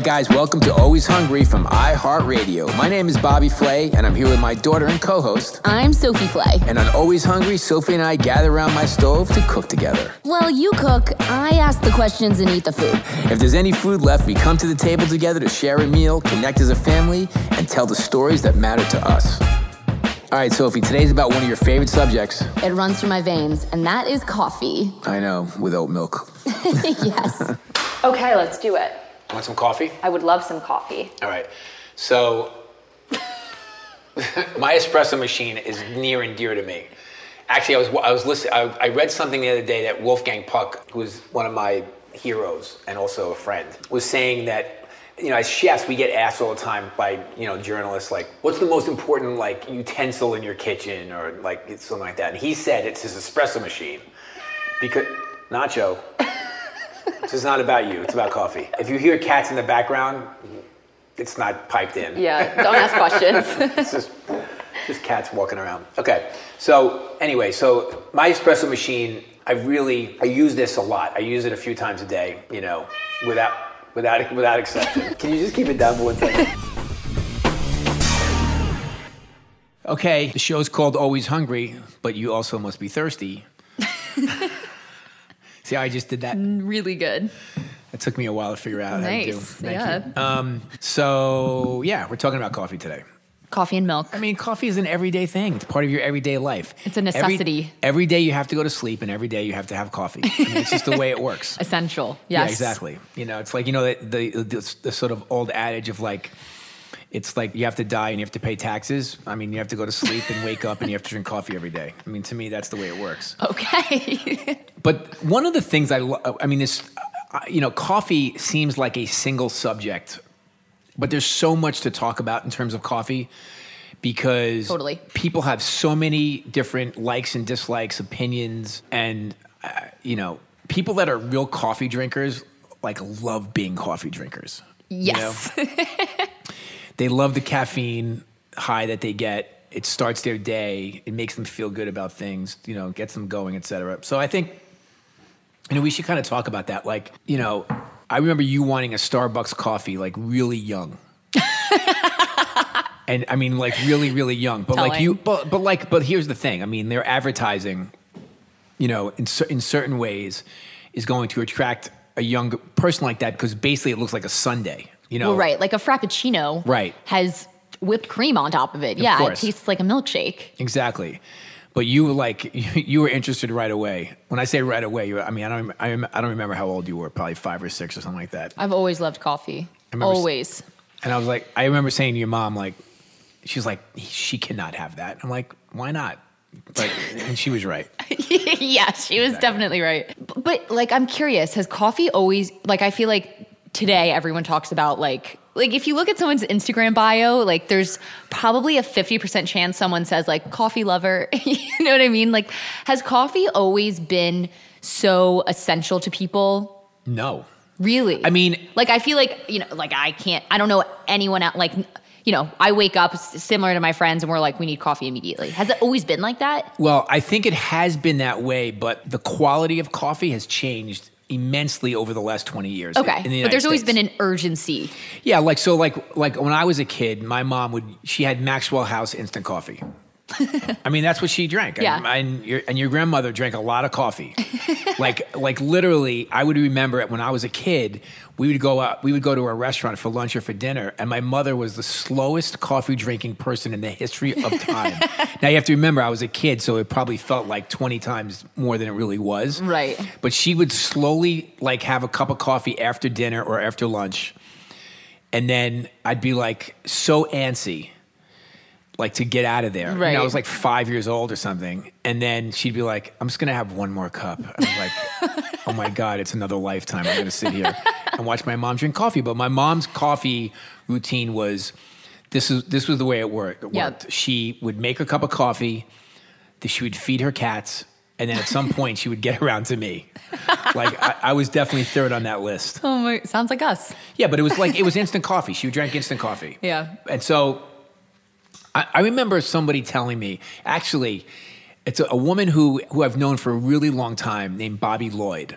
Right, guys, welcome to Always Hungry from iHeartRadio. My name is Bobby Flay, and I'm here with my daughter and co host. I'm Sophie Flay. And on Always Hungry, Sophie and I gather around my stove to cook together. Well, you cook, I ask the questions and eat the food. If there's any food left, we come to the table together to share a meal, connect as a family, and tell the stories that matter to us. All right, Sophie, today's about one of your favorite subjects. It runs through my veins, and that is coffee. I know, with oat milk. yes. Okay, let's do it. Want some coffee? I would love some coffee. All right. So, my espresso machine is near and dear to me. Actually, I was I was listening. I, I read something the other day that Wolfgang Puck, who's one of my heroes and also a friend, was saying that you know as chefs we get asked all the time by you know journalists like, what's the most important like utensil in your kitchen or like something like that, and he said it's his espresso machine because Nacho. This is not about you. It's about coffee. If you hear cats in the background, it's not piped in. Yeah, don't ask questions. it's just, just cats walking around. Okay. So anyway, so my espresso machine, I really I use this a lot. I use it a few times a day. You know, without without without exception. Can you just keep it down for one second? Okay, the show's called Always Hungry, but you also must be thirsty. See how I just did that? really good. It took me a while to figure out Nice, how to do. Thank yeah. you. Um, so yeah, we're talking about coffee today. Coffee and milk. I mean, coffee is an everyday thing. It's part of your everyday life. It's a Every- necessity. Every, day you have to go to sleep, and every day you have to have coffee. I mean, it's just the way it works. Essential. Yeah, Yes. exactly. You know, it's like you know the, the the the sort of old adage of like. It's like you have to die and you have to pay taxes. I mean, you have to go to sleep and wake up and you have to drink coffee every day. I mean, to me, that's the way it works. Okay. But one of the things I, lo- I mean, this, you know, coffee seems like a single subject, but there's so much to talk about in terms of coffee because Totally. people have so many different likes and dislikes, opinions, and uh, you know, people that are real coffee drinkers like love being coffee drinkers. you know? They love the caffeine high that they get. it starts their day. It makes them feel good about things. You know, gets them going, etc. So I think you know we should kind of talk about that. Like you know, I remember you wanting a Starbucks coffee like really young. and I mean, like really, really young. But like you, but but like, but here's the thing. I mean, they're advertising, you know, in in certain ways, is going to attract a young person like that because basically it looks like a sundae. You know, Well, right. Like a frappuccino Right. has whipped cream on top of it. yeah, it tastes like a milkshake. Exactly. But you were like you were interested right away. When I say right away, you, I mean I don't I, don't remember how old you were. Probably five or six or something like that. I've always loved coffee. remember Always. And I was like, I remember saying to your mom, like, she's like, she cannot have that. I'm like, why not? But and she was right. yeah, she was definitely right. B- But like, I'm curious. Has coffee always like? I feel like today everyone talks about like like if you look at someone's Instagram bio, like there's probably a 50% chance someone says like coffee lover. you know what I mean? Like, has coffee always been so essential to people? No. Really? I mean, like I feel like you know, like I can't. I don't know anyone out. Like you know, I wake up similar to my friends, and we're like, we need coffee immediately. Has it always been like that? Well, I think it has been that way, but the quality of coffee has changed immensely over the last 20 years. Okay, the but there's always States. been an urgency. Yeah, like so like like when I was a kid, my mom would she had Maxwell House instant coffee. I mean, that's what she drank. Yeah. And, and your and your grandmother drank a lot of coffee. like like literally, I would remember it when I was a kid. We would go out. We would go to a restaurant for lunch or for dinner, and my mother was the slowest coffee drinking person in the history of time. now you have to remember, I was a kid, so it probably felt like twenty times more than it really was. Right. But she would slowly like have a cup of coffee after dinner or after lunch. And then I'd be like so antsy, like to get out of there. Right. know, I was like five years old or something. And then she'd be like, I'm just gonna have one more cup. I was like, oh my God, it's another lifetime. I'm gonna sit here and watch my mom drink coffee. But my mom's coffee routine was this is this was the way it worked. It Yeah. worked. She would make a cup of coffee, then she would feed her cats, and then at some point she would get around to me. Like I, I was definitely third on that list. Oh my, sounds like us. Yeah, but it was like it was instant coffee. She drank instant coffee. Yeah. And so I, I remember somebody telling me, actually, it's a, a woman who who I've known for a really long time named Bobbie Lloyd.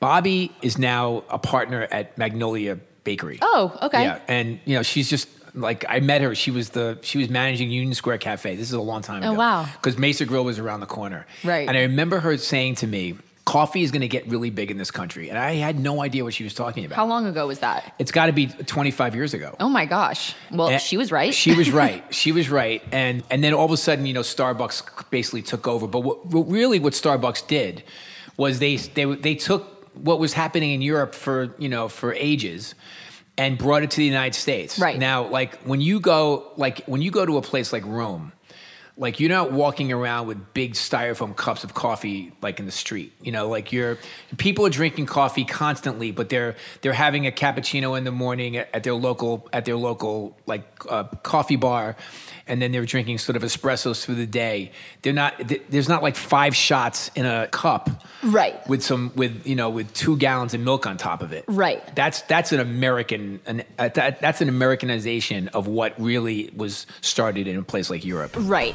Bobbie is now a partner at Magnolia Bakery. Oh, okay. Yeah, and you know she's just like I met her. She was the she was managing Union Square Cafe. This is a long time Oh, ago. wow. Because Mesa Grill was around the corner. Right. And I remember her saying to me, "Coffee is going to get really big in this country," and I had no idea what she was talking about. How long ago was that? It's got to be 25 years ago. Oh my gosh. Well, And she was right. She was right. She was right. And and then all of a sudden, you know, Starbucks basically took over. But what, what really what Starbucks did was they they they took what was happening in Europe for you know for ages and brought it to the United States. Right. now, like when you go like when you go to a place like Rome. Like you're not walking around with big styrofoam cups of coffee like in the street. You know, like you're people are drinking coffee constantly, but they're they're having a cappuccino in the morning at, at their local at their local like uh, coffee bar, and then they're drinking sort of espressos through the day. They're not th- there's not like five shots in a cup, Right. With some with you know with two gallons of milk on top of it, Right. That's that's an American an, uh, that, that's an Americanization of what really was started in a place like Europe. right.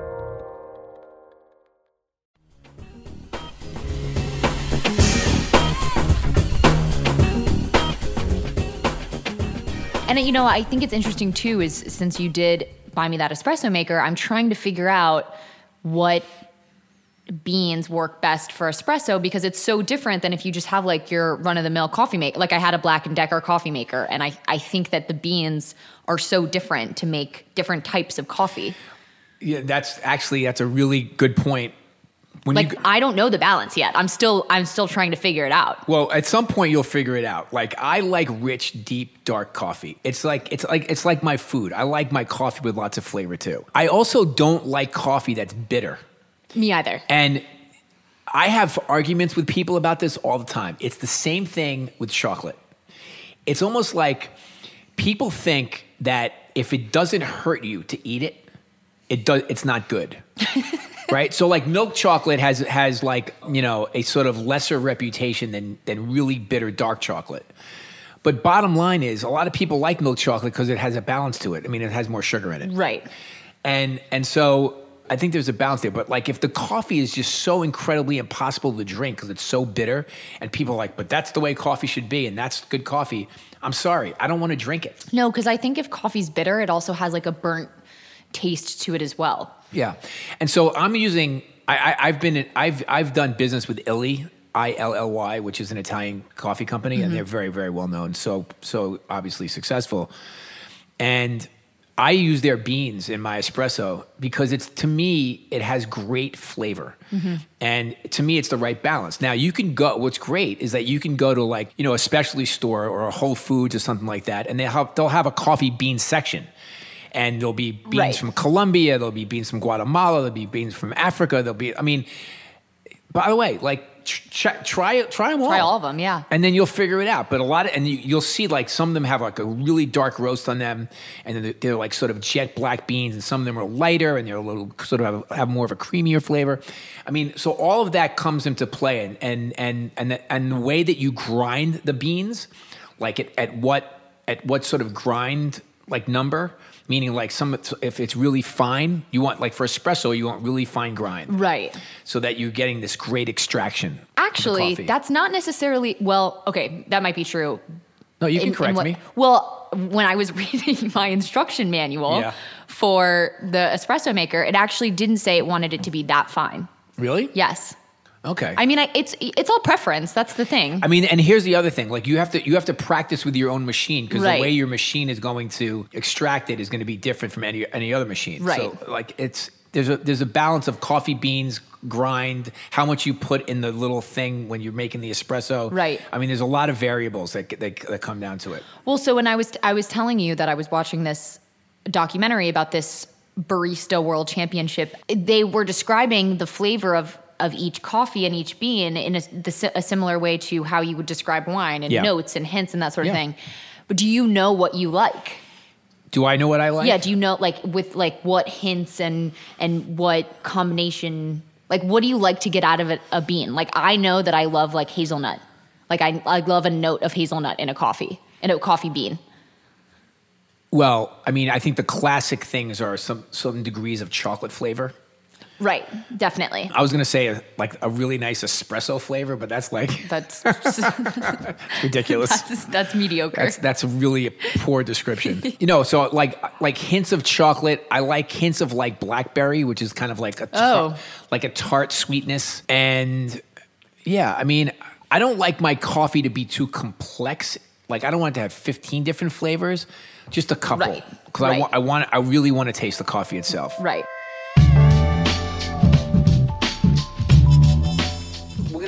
And you know, I think it's interesting too is since you did buy me that espresso maker, I'm trying to figure out what beans work best for espresso because it's so different than if you just have like your run of the mill coffee maker. Like I had a Black and Decker coffee maker and I I think that the beans are so different to make different types of coffee. Yeah, that's actually that's a really good point. When like you, I don't know the balance yet. I'm still I'm still trying to figure it out. well, at some point you'll figure it out. Like I like rich, deep, dark coffee. It's like it's like it's like my food. I like my coffee with lots of flavor too. I also don't like coffee that's bitter. Me either. And I have arguments with people about this all the time. It's the same thing with chocolate. It's almost like people think that if it doesn't hurt you to eat it, it does it's not good. right? So like milk chocolate has has like, you know, a sort of lesser reputation than than really bitter dark chocolate. But bottom line is a lot of people like milk chocolate because it has a balance to it. I mean, it has more sugar in it. Right. And and so I think there's a balance there. But like if the coffee is just so incredibly impossible to drink because it's so bitter, and people are like, but that's the way coffee should be, and that's good coffee. I'm sorry, I don't want to drink it. No, because I think if coffee's bitter, it also has like a burnt taste to it as well. Yeah, and so I'm using. I, I, I've been. I've I've done business with Illy. I L L Y, which is an Italian coffee company, Mhm. and they're very, very well known. So, so obviously successful. And I use their beans in my espresso because it's to me it has great flavor. And to me, it's the right balance. Now, you can go, what's great is that you can go to like, you know, a specialty store or a Whole Foods or something like that, and they have, they'll have a coffee bean section. And there'll be beans Right. from Colombia, there'll be beans from Guatemala, there'll be beans from Africa, there'll be, I mean, by the way, like, tr- try, try them all. Try all of them, yeah. And then you'll figure it out. But a lot of, and you, you'll see like some of them have like a really dark roast on them, and then they're, they're like sort of jet black beans, and some of them are lighter, and they're a little sort of have, have more of a creamier flavor. I mean, so all of that comes into play, and and and and the, and the way that you grind the beans, like at, at what at what sort of grind like number. Meaning, like some, if it's really fine, you want like for espresso, you want really fine grind, Right. so that you're getting this great extraction. Actually, that's not necessarily well. Okay, that might be true. No, you can in- in correct what- me. Well, when I was reading my instruction manual Yeah. for the espresso maker, it actually didn't say it wanted it to be that fine. Really? Yes. Okay. I mean, I, it's it's all preference. That's the thing. I mean, and here's the other thing: like you have to you have to practice with your own machine because Right. the way your machine is going to extract it is going to be different from any any other machine. Right. So like it's there's a there's a balance of coffee beans grind, how much you put in the little thing when you're making the espresso. Right. I mean, there's a lot of variables that that, that come down to it. Well, so when I was I was telling you that I was watching this documentary about this barista world championship, they were describing the flavor of of each coffee and each bean in a, the, a similar way to how you would describe wine and Yeah. notes and hints and that sort of Yeah. thing. But do you know what you like? Do I know what I like? yeah, do you know like with like what hints and and what combination like what do you like to get out of it, a bean? Like I know that I love like hazelnut. Like I I love a note of hazelnut in a coffee, in a coffee bean. Well, I mean, I think the classic things are some some degrees of chocolate flavor. Right, definitely. I was gonna say a, like a really nice espresso flavor, but that's like That's ridiculous. that's, that's mediocre. That's that's really a poor description. you know, so like like hints of chocolate. I like hints of like blackberry, which is kind of like a tar- Oh. like a tart sweetness. And yeah, I mean, I don't like my coffee to be too complex. Like I don't want it to have 15 different flavors, just a couple. Right, Because I want I want I really want to taste the coffee itself. right.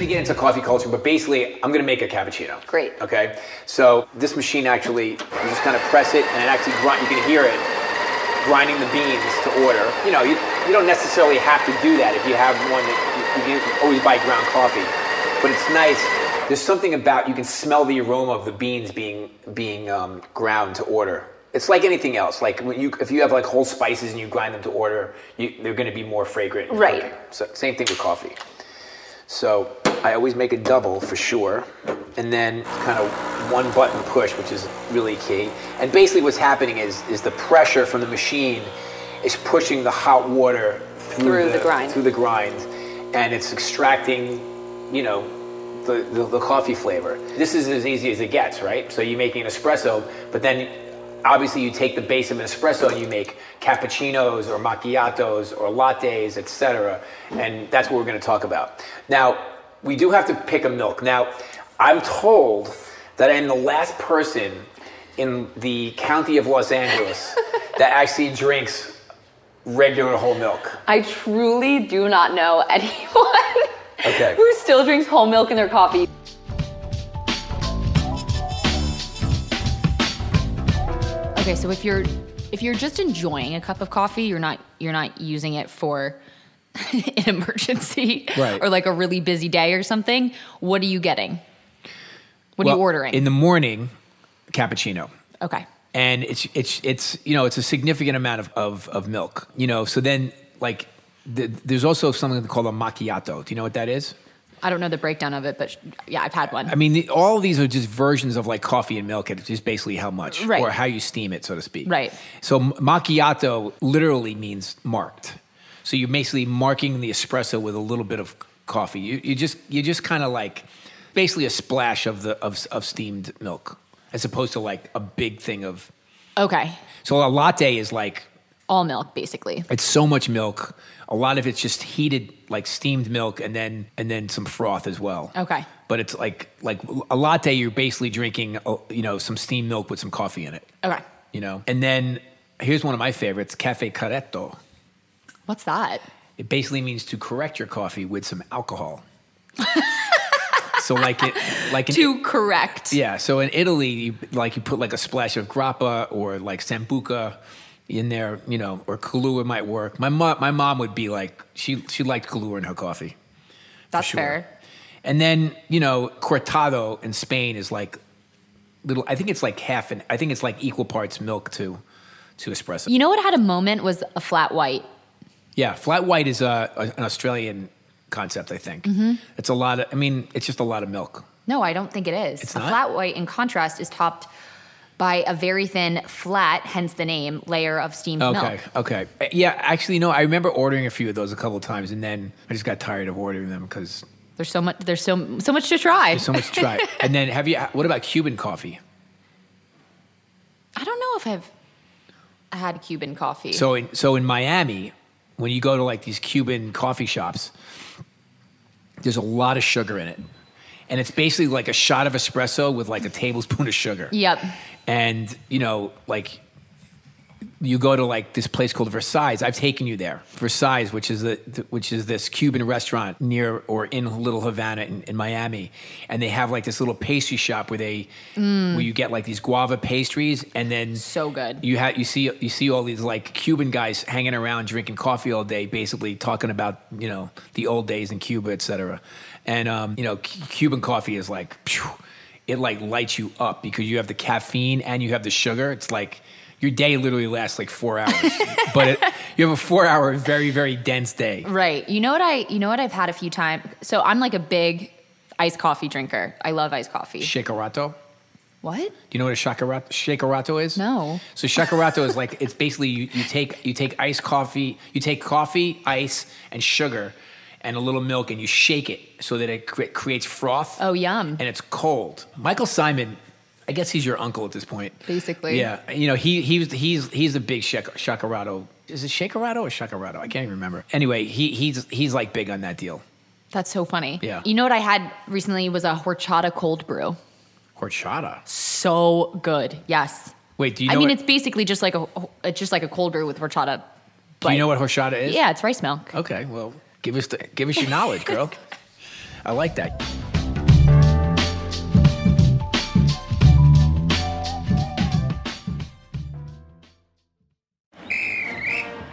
Gonna get into coffee culture, but basically, I'm gonna make a cappuccino. Great. Okay. So this machine actually, you just kind of press it, and it actually grind. You can hear it grinding the beans to order. You know, you, you don't necessarily have to do that if you have one that you, you can always buy ground coffee, but it's nice. There's something about you can smell the aroma of the beans being being um, ground to order. It's like anything else. Like when you, if you have like whole spices and you grind them to order, you, they're going to be more fragrant. Right. So same thing with coffee. So I always make a double for sure, and then kind of one button push, which is really key. And basically, what's happening is is the pressure from the machine is pushing the hot water through, Through the grind. through the grind, and it's extracting, you know, the, the the coffee flavor. This is as easy as it gets, right? So you're making an espresso, but then obviously you take the base of an espresso and you make cappuccinos or macchiatos or lattes, etc. And that's what we're going to talk about. Now, we do have to pick a milk. Now, I'm told that I'm the last person in the county of Los Angeles that actually drinks regular whole milk. I truly do not know anyone Okay. who still drinks whole milk in their coffee. Okay, so if you're if you're just enjoying a cup of coffee, you're not you're not using it for an emergency Right. or like a really busy day or something. What are you getting? What are you ordering? In the morning, cappuccino. okay. and it's it's it's you know it's a significant amount of of, of milk you know so then like the, there's also something called a macchiato do you know what that is I don't know the breakdown of it, but yeah, I've had one. i mean the, all these are just versions of like coffee and milk it's just basically how much Right. or how you steam it so to speak Right. so macchiato literally means marked so you're basically marking the espresso with a little bit of coffee you, you just you just kind of like basically a splash of the of, of steamed milk as opposed to like a big thing of Okay. so a latte is like All milk, basically. It's so much milk. A lot of it's just heated, like steamed milk, and then and then some froth as well. Okay. But it's like like a latte. You're basically drinking, uh, you know, some steamed milk with some coffee in it. Okay. You know, and then here's one of my favorites: cafe corretto. What's that? It basically means to correct your coffee with some alcohol. so like it, like in, To correct. yeah. So in Italy, you, like you put like a splash of grappa or like sambuca in there, you know, or Kahlua might work. My mom, my mom would be like, she she liked Kahlua in her coffee. That's sure. fair. And then you know, cortado in Spain is like little. I think it's like half, and I think it's like equal parts milk to to espresso. You know what had a moment was a flat white. Yeah, flat white is a, a- an Australian concept. I think Mhm. it's a lot of. I mean, it's just a lot of milk. No, I don't think it is. It's a not? flat white, in contrast, is topped by a very thin, flat, hence the name, layer of steamed Okay, milk. okay. Uh, Yeah, actually, no. I remember ordering a few of those a couple of times, and then I just got tired of ordering them because There's so much. There's so so much to try. there's so much to try. and then, have you? What about Cuban coffee? I don't know if I've had Cuban coffee. So, in so in Miami, when you go to like these Cuban coffee shops, there's a lot of sugar in it. And it's basically like a shot of espresso with like a tablespoon of sugar. Yep. And, you know, like you go to like this place called Versailles. I've taken you there, Versailles, which is a, which is this Cuban restaurant near or in Little Havana in, in Miami, and they have like this little pastry shop where they Mm. where you get like these guava pastries, and then so good. You have you see you see all these like Cuban guys hanging around drinking coffee all day, basically talking about you know the old days in Cuba, etc. And um, you know, C- Cuban coffee is like, phew, it like lights you up because you have the caffeine and you have the sugar. It's like your day literally lasts like four hours, but it, you have a four-hour, very very dense day. Right. You know what I you know what I've had a few times. So I'm like a big iced coffee drinker. I love iced coffee. Shakerato. What? Do you know what a shakerato, shakerato is? No. So shakerato is like it's basically you, you take you take iced coffee, you take coffee, ice, and sugar, and a little milk, and you shake it so that it cre- creates froth. Oh, yum. And it's cold. Michael Symon, I guess he's your uncle at this point. Basically. Yeah, you know he he was he's he's a big shak- shakerato. Is it shakerato or shakerato? I can't even remember. Anyway, he he's he's like big on that deal. That's so funny. Yeah. You know what I had recently was a horchata cold brew. Horchata. So good. Yes. Wait, do you know? I mean, what, it's basically just like a it's uh, just like a cold brew with horchata. do you know what horchata is? Yeah, it's rice milk. Okay, well, give us the, give us your knowledge, girl. I like that.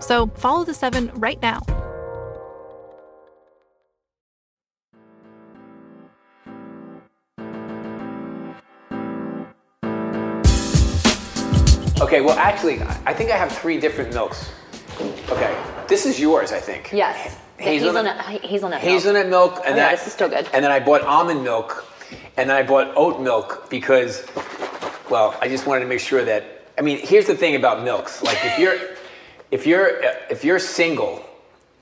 So follow the seven right now. Okay, well, actually, I think I have three different milks. Okay, this is yours, I think. Yes. The Hazelnut- hazelnut, hazelnut milk. Hazelnut milk, and Oh, yeah, that, this is still good. And then I bought almond milk, and then I bought oat milk because, well, I just wanted to make sure that. I mean, here's the thing about milks. Like, if you're, if you're, if you're single,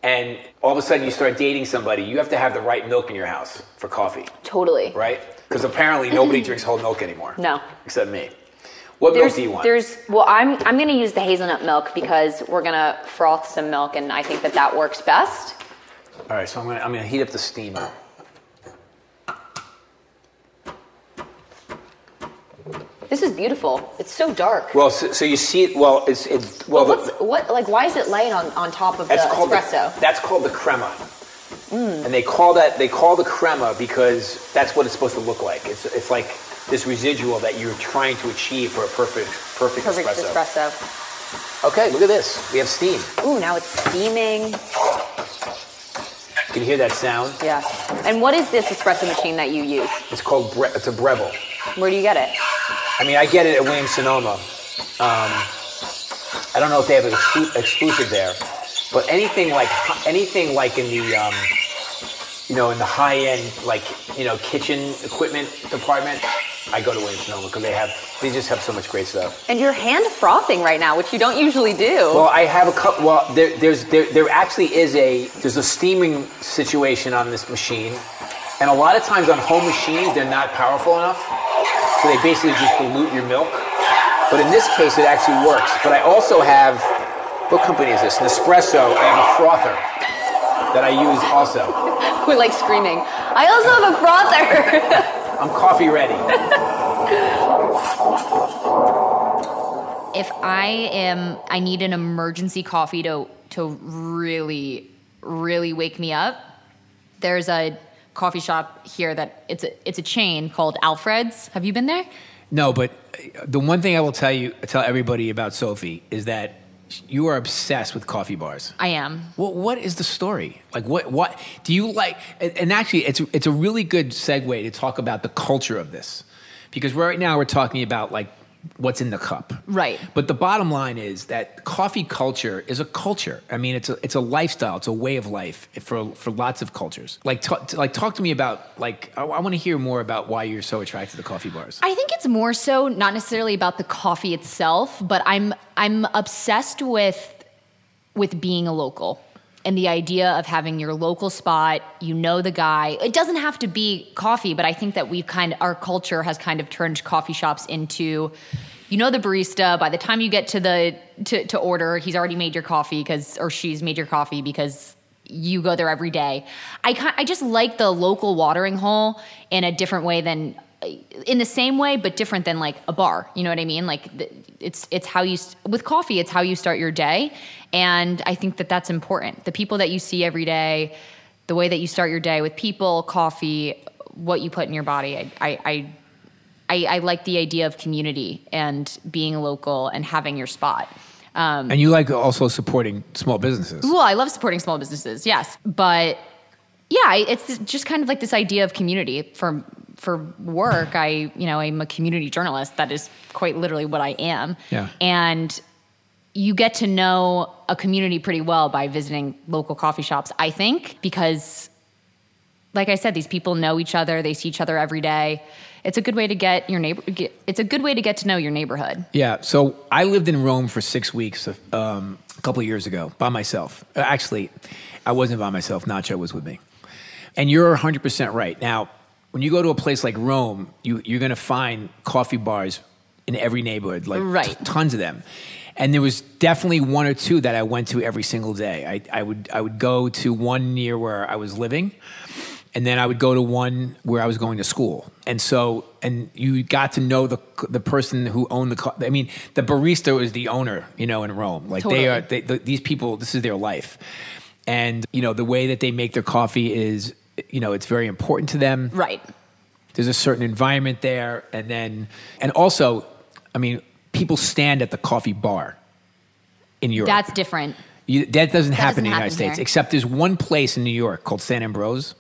and all of a sudden you start dating somebody, you have to have the right milk in your house for coffee, Totally. right? Because apparently nobody drinks whole milk anymore. No. Except me. What There's, milk do you want? there's well, I'm I'm gonna use the hazelnut milk because we're gonna froth some milk, and I think that that works best. All right, so I'm gonna I'm gonna heat up the steamer. This is beautiful. It's so dark. Well, so, so you see it. Well, it's it's well. The- what's what like? Why is it laying on, on top of the espresso? The, that's called the crema, Mm. and they call that they call the crema because that's what it's supposed to look like. It's it's like this residual that you're trying to achieve for a perfect perfect, Perfect espresso. espresso. Okay, look at this. We have steam. Ooh, now it's steaming. Can you hear that sound? Yeah. And what is this espresso machine that you use? It's called Bre- it's a Breville. Where do you get it? I mean, I get it at Williams Sonoma. Um, I don't know if they have an exclu- exclusive there, but anything like anything like in the um, you know in the high end like you know kitchen equipment department, I go to Williams Sonoma because they have they just have so much great stuff. And you're hand frothing right now, which you don't usually do. Well, I have a couple. Well, there, there's there, there actually is a there's a steaming situation on this machine, and a lot of times on home machines they're not powerful enough, so they basically just dilute your milk. But in this case, it actually works. But I also have what company is this? Nespresso. I have a frother that I use also. We're like screaming. I also have a frother. I'm coffee ready. if I am I need an emergency coffee to to really really wake me up, there's a coffee shop here that it's a it's a chain called Alfred's. Have you been there? No, but uh, the one thing I will tell you, tell everybody about Sophie is that you are obsessed with coffee bars. I am. What what is the story? Like what what do you like? And and actually, it's it's a really good segue to talk about the culture of this, because right now we're talking about like what's in the cup. Right. But the bottom line is that coffee culture is a culture. I mean, it's a it's a lifestyle. It's a way of life for for lots of cultures. Like talk, like talk to me about like I, I want to hear more about why you're so attracted to coffee bars. I think it's more so not necessarily about the coffee itself, but I'm I'm obsessed with with being a local and the idea of having your local spot, you know the guy. It doesn't have to be coffee, but I think that we've kind of our culture has kind of turned coffee shops into you know the barista by the time you get to the to, to order he's already made your coffee because or she's made your coffee because you go there every day i i just like the local watering hole in a different way than in the same way but different than like a bar you know what i mean like it's it's how you with coffee it's how you start your day and i think that that's important the people that you see every day the way that you start your day with people coffee what you put in your body i i, I I, I like the idea of community and being local and having your spot. Um, And you like also supporting small businesses. well, I love supporting small businesses, yes, but yeah, it's just kind of like this idea of community. For for work, I you know I'm a community journalist. That is quite literally what I am. Yeah. And you get to know a community pretty well by visiting local coffee shops. I think because, like I said, these people know each other. They see each other every day. It's a good way to get your neighbor. Get, it's a good way to get to know your neighborhood. Yeah. So I lived in Rome for six weeks um, a couple of years ago by myself. Actually, I wasn't by myself. Nacho was with me. And you're 100% right. Now, when you go to a place like Rome, you, you're going to find coffee bars in every neighborhood, like Right. t- tons of them. And there was definitely one or two that I went to every single day. I, I would I would go to one near where I was living, and then I would go to one where I was going to school. And so, and you got to know the the person who owned the. I mean, the barista is the owner, you know, in Rome. Like they are. They, the, these people, this is their life, and you know the way that they make their coffee is, you know, it's very important to them. Right. There's a certain environment there, and then, and also, I mean, people stand at the coffee bar in Europe. That's different. You, that doesn't happen doesn't in the United States, here. except there's one place in New York called Sant Ambroeus,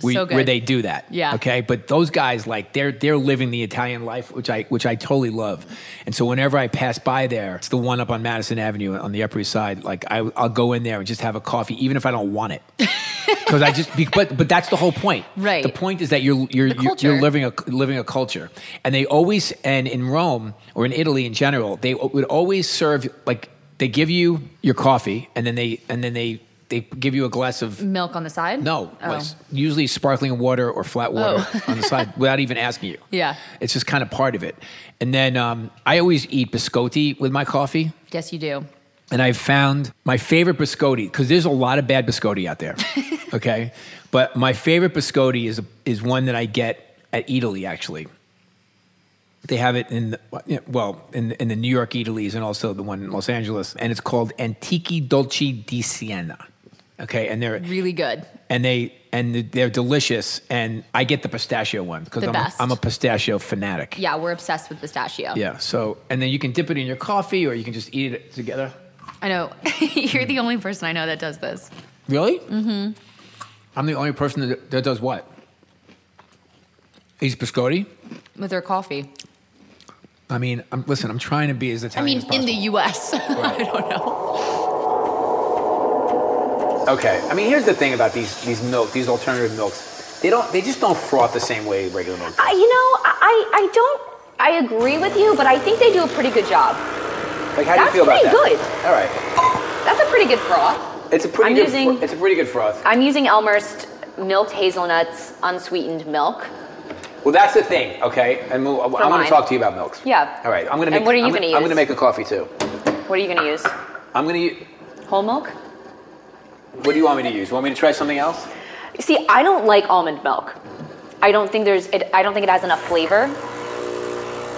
where, So where they do that. Yeah. Okay. But those guys, like, they're they're living the Italian life, which I which I totally love. And so whenever I pass by there, it's the one up on Madison Avenue on the Upper East Side. Like, I, I'll go in there and just have a coffee, even if I don't want it, because I just. be- But but that's the whole point. Right. The point is that you're you're you're, you're living a living a culture, and they always and in Rome or in Italy in general, they would always serve like they give you your coffee, and then they and then they they give you a glass of Milk on the side? no, Oh. like, usually sparkling water or flat water Oh. on the side without even asking you. Yeah. It's just kind of part of it. And then um, I always eat biscotti with my coffee. Yes, you do. And I've found my favorite biscotti because there's a lot of bad biscotti out there. okay, but my favorite biscotti is is one that I get at Eataly. Actually, they have it in the, well in in the New York Eataly's and also the one in Los Angeles, and it's called Antichi Dolci di Siena. Okay, and they're Really good. and they and they're delicious. And I get the pistachio one because I'm, I'm a pistachio fanatic. Yeah, we're obsessed with pistachio. Yeah. So and then you can dip it in your coffee, or you can just eat it together. I know. You're the only person I know that does this. Really? Mm-hmm. I'm the only person that, that does what? Eats biscotti. With their coffee. I mean, I'm, listen. I'm trying to be as I Italian mean, as possible. I mean, in the U.S. I don't know. Okay. I mean, here's the thing about these these milk, these alternative milks. They don't. They just don't froth the same way regular milk. I, you know, I, I don't, I agree with you, but I think they do a pretty good job. Like, how That's do you feel about that? pretty good. All right. That's a pretty good froth. It's a pretty I'm good. using- fro- it's a pretty good froth. I'm using Elmhurst milk hazelnuts unsweetened milk. Well, that's the thing. Okay. And we'll, I'm mine. to talk to you about milks. Yeah. All right. I'm gonna And make. what are you I'm gonna use? I'm gonna make a coffee too. What are you going to use? I'm gonna. u- Whole milk? What do you want me to use? Want me to try something else? See, I don't like almond milk. I don't think there's. It, I don't think it has enough flavor.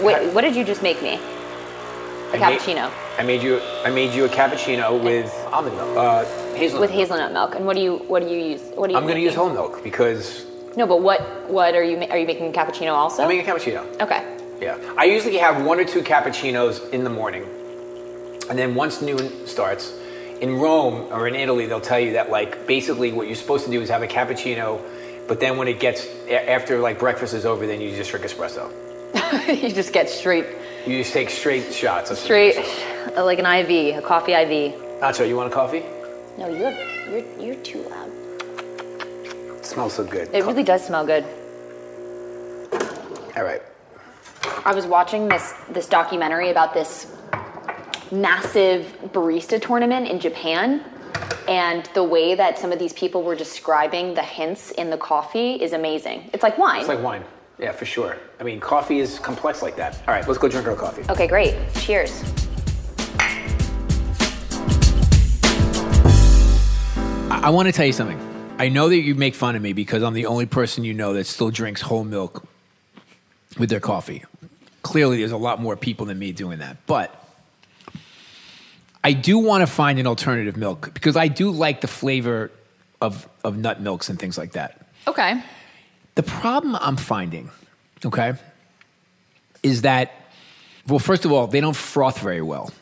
Wait, what did you just make me? A I made- cappuccino I made you. I made you a cappuccino with almond milk. Uh, hazelnut. with hazelnut milk. And what do you? What do you use? What do you? I'm gonna use whole milk because No, but what? What are you? Are you making a cappuccino also? I'm making a cappuccino. Okay. Yeah. I usually have one or two cappuccinos in the morning. And then once noon starts, in Rome or in Italy, they'll tell you that like basically what you're supposed to do is have a cappuccino, but then when it gets after like breakfast is over, then you just drink espresso. you just get straight, You just take straight shots of straight, uh, like an IV, a coffee IV. Nacho, you want a coffee? No, you have, you're you're too loud. It smells so good. It really does smell good. All right. I was watching this this documentary about this massive barista tournament in Japan and the way that some of these people were describing the hints in the coffee is amazing. It's like wine. It's like wine. Yeah, for sure. I mean, coffee is complex like that. All right, let's go drink our coffee. okay, great. Cheers. I, I want to tell you something. I know that you make fun of me because I'm the only person you know that still drinks whole milk with their coffee. Clearly, there's a lot more people than me doing that. But I do want to find an alternative milk because I do like the flavor of, of nut milks and things like that. Okay. The problem I'm finding, okay, is that, well, first of all, they don't froth very well.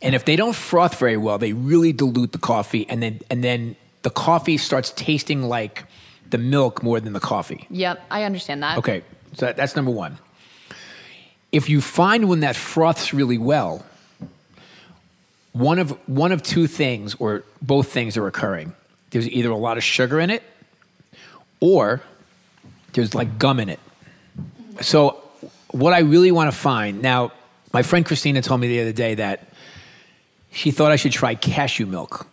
And if they don't froth very well, they really dilute the coffee, and then and then the coffee starts tasting like the milk more than the coffee. Yep, I understand that. Okay, so that's number one. If you find one that froths really well, one of one of two things, or both things, are occurring. There's either a lot of sugar in it, or there's like gum in it. So, what I really want to find now, my friend Christina told me the other day that she thought I should try cashew milk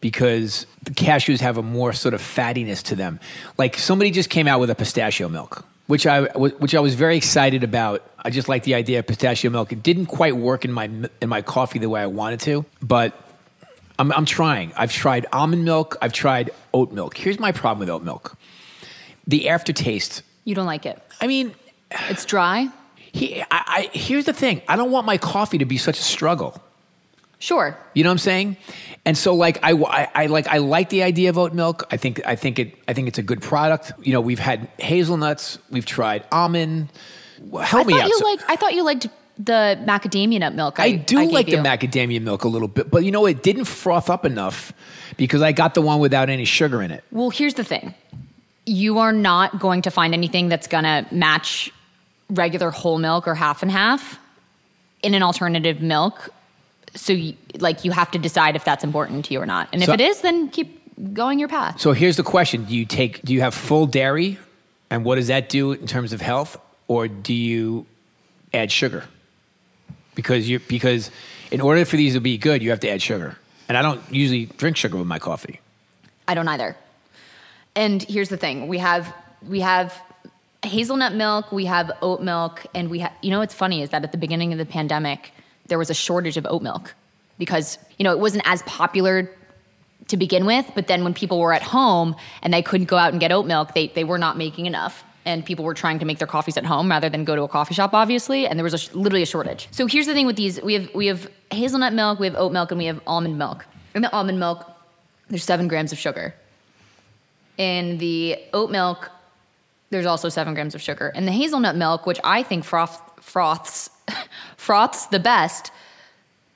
because the cashews have a more sort of fattiness to them. Like somebody just came out with a pistachio milk, which I which I was very excited about. I just like the idea of pistachio milk. It didn't quite work in my in my coffee the way I wanted to, but I'm, I'm trying. I've tried almond milk. I've tried oat milk. Here's my problem with oat milk: the aftertaste. You don't like it. I mean, it's dry. He, I, I, here's the thing: I don't want my coffee to be such a struggle. Sure. You know what I'm saying? And so, like, I, I, I like, I like the idea of oat milk. I think, I think it, I think it's a good product. You know, we've had hazelnuts, we've tried almond. Help I me thought out. you So- liked. I thought you liked the macadamia nut milk. I, do gave like the you. macadamia milk a little bit, but you know, it didn't froth up enough because I got the one without any sugar in it. Well, here's the thing. You are not going to find anything that's going to match regular whole milk or half and half in an alternative milk. So, you, like, you have to decide if that's important to you or not. And So- if it is, then keep going your path. So here's the question: Do you take? Do you have full dairy, and what does that do in terms of health, or do you add sugar? Because you because in order for these to be good, you have to add sugar, and I don't usually drink sugar with my coffee. I don't either. And here's the thing: we have we have hazelnut milk, we have oat milk, and we have. You know what's funny is that at the beginning of the pandemic, there was a shortage of oat milk because you know it wasn't as popular to begin with. But then when people were at home and they couldn't go out and get oat milk, they they were not making enough. And people were trying to make their coffees at home rather than go to a coffee shop, obviously. And there was a, literally a shortage. So here's the thing with these: we have we have hazelnut milk, we have oat milk, and we have almond milk. In the almond milk, there's seven grams of sugar. In the oat milk, there's also seven grams of sugar. In the hazelnut milk, which I think froth, froths froths the best,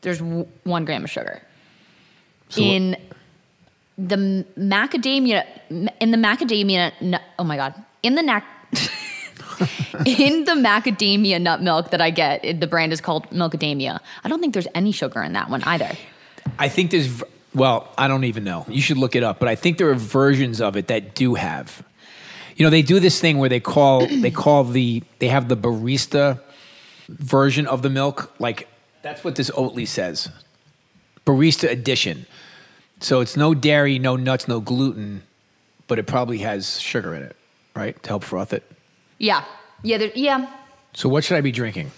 there's w- one gram of sugar. in the macadamia, in the macadamia, oh my god, in the nac. in the macadamia nut milk that I get, it- the brand is called Milkadamia. I don't think there's any sugar in that one either. I think there's well, I don't even know. You should look it up, but I think there are versions of it that do have. You know, they do this thing where they call they call the they have the barista version of the milk. Like that's what this Oatly says. Barista edition. So it's no dairy, no nuts, no gluten, but it probably has sugar in it, right? To help froth it. Yeah, yeah, there, yeah. So what should I be drinking?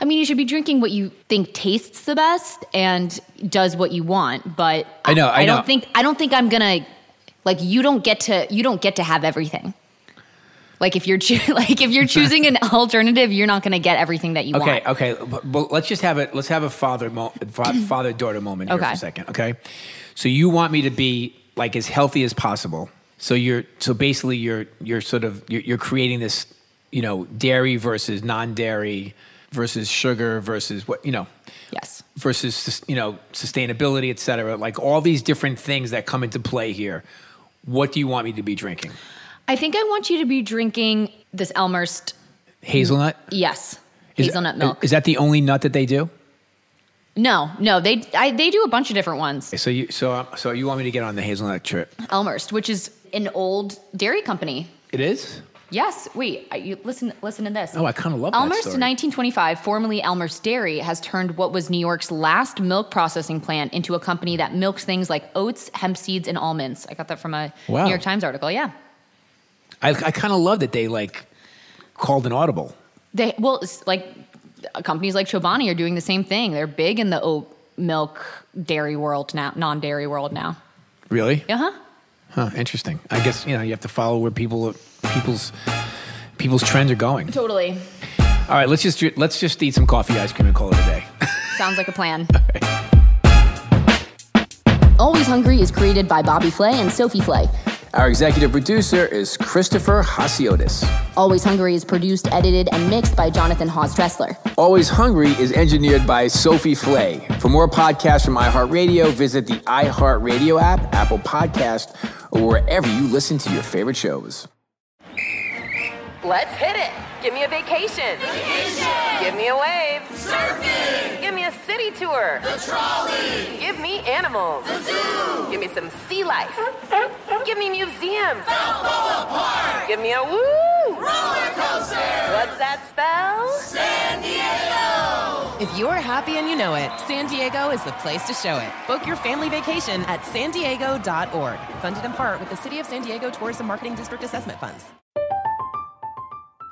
I mean, you should be drinking what you think tastes the best and does what you want. But I know, I know. don't think I don't think I'm gonna like you don't get to you don't get to have everything. Like if you're choo- like if you're choosing an alternative, you're not gonna get everything that you Okay, want. okay. But, but let's just have it. Let's have a father mo- father daughter moment here for a second. Okay. So you want me to be like as healthy as possible. So you're so basically you're you're sort of you're, you're creating this you know dairy versus non-dairy versus sugar versus what you know Yes. versus you know sustainability et cetera like all these different things that come into play here what do you want me to be drinking I think I want you to be drinking this Elmhurst. hazelnut Yes, Is- hazelnut milk. is that the only nut that they do no, no, they I, they do a bunch of different ones. so you so um, so you want me to get on the hazelnut trip Elmhurst, which is an old dairy company. it is Yes. Wait. I- You listen. Listen to this. oh i kind of love Elmhurst that to 1925, formerly Elmhurst Dairy, has turned what was New York's last milk processing plant into a company that milks things like oats, hemp seeds, and almonds. I got that from a Wow. New York Times article. Yeah. I, I kind of love that they like called an audible. They well, it's like companies like Chobani are doing the same thing. They're big in the oat milk dairy world now, non-dairy world now. Really? Uh huh. Huh. Interesting. I guess you know you have to follow where people people's people's trends are going. Totally. All right, let's just let's just eat some coffee ice cream and call it a day. Sounds like a plan. Always Hungry is created by Bobby Flay and Sophie Flay. Our executive producer is Christopher Hasiotis. Always Hungry is produced, edited, and mixed by Jonathan Haas Dressler. Always Hungry is engineered by Sophie Flay. For more podcasts from iHeartRadio, visit the iHeartRadio app, Apple Podcast, or wherever you listen to your favorite shows. Let's hit it. Give me a vacation. Vacation. Give me a wave. Surfing. Give me a city tour. The trolley. Give me animals. The zoo. Give me some sea life. Give me museums. Balboa Park. Give me a woo. Roller coaster. What's that spell? San Diego. If you're happy and you know it, San Diego is the place to show it. Book your family vacation at san diego.org. Funded in part with the City of San Diego Tourism Marketing District Assessment Funds.